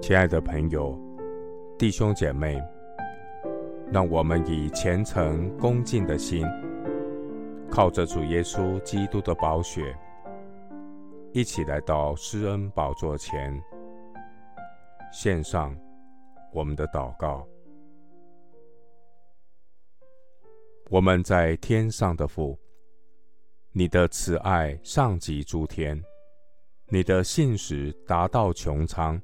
亲爱的朋友、弟兄姐妹，让我们以虔诚恭敬的心，靠着主耶稣基督的宝血，一起来到施恩宝座前，献上我们的祷告。我们在天上的父，你的慈爱上及诸天，你的信实达到穹苍，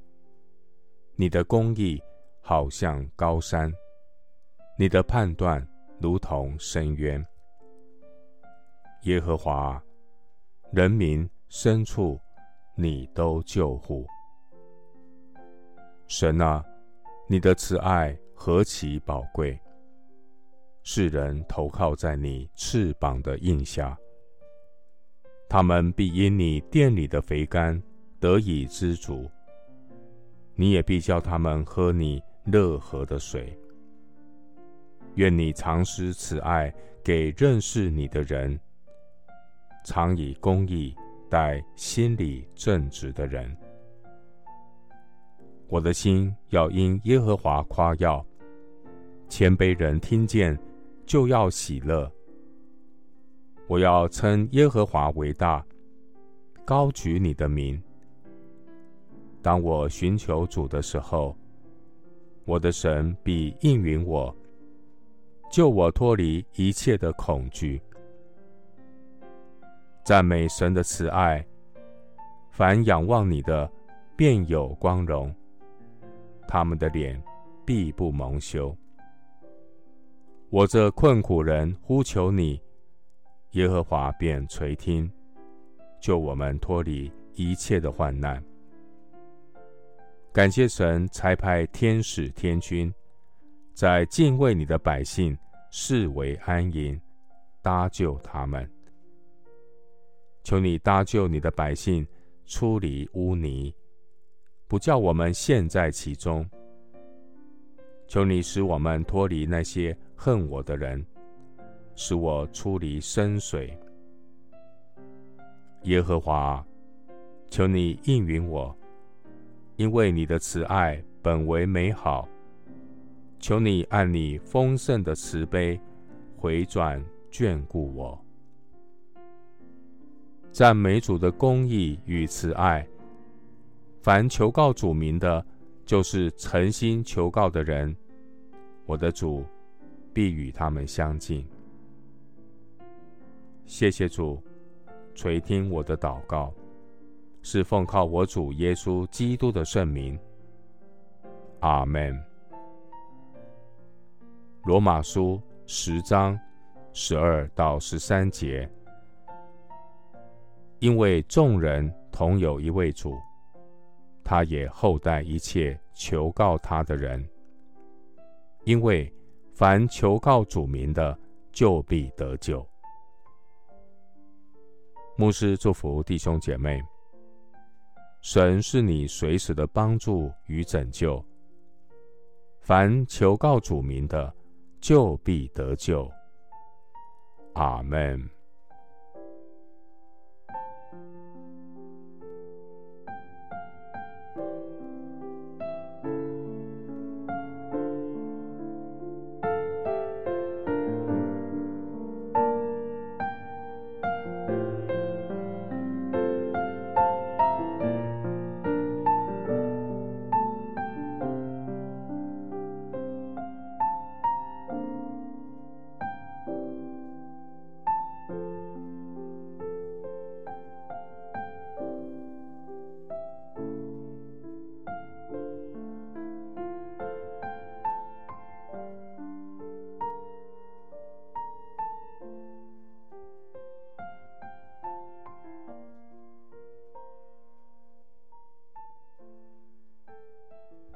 你的公义好像高山，你的判断如同深渊。耶和华，人民深处，你都救护。神啊，你的慈爱何其宝贵！世人投靠在你翅膀的荫下，他们必因你殿里的肥甘得以知足。你也必叫他们喝你乐河的水。愿你常施慈爱给认识你的人，常以公义待心里正直的人。我的心要因耶和华夸耀，谦卑人听见。就要喜乐。我要称耶和华为大，高举你的名。当我寻求主的时候，我的神必应允我，救我脱离一切的恐惧。赞美神的慈爱，凡仰望你的，便有光荣，他们的脸必不蒙羞。我这困苦人呼求你，耶和华便垂听，救我们脱离一切的患难。感谢神差派天使天军，在敬畏你的百姓视为安营，搭救他们。求你搭救你的百姓出离污泥，不叫我们陷在其中。求你使我们脱离那些恨我的人，使我出离深水。耶和华，求你应允我，因为你的慈爱本为美好。求你按你丰盛的慈悲回转眷顾我。赞美主的公义与慈爱，凡求告主名的。就是诚心求告的人，我的主必与他们相近。谢谢主垂听我的祷告，是奉靠我主耶稣基督的圣名。阿门。罗马书十章十二到十三节，因为众人同有一位主。他也厚待一切求告他的人，因为凡求告主名的，就必得救。牧师祝福弟兄姐妹，神是你随时的帮助与拯救。凡求告主名的，就必得救。阿门。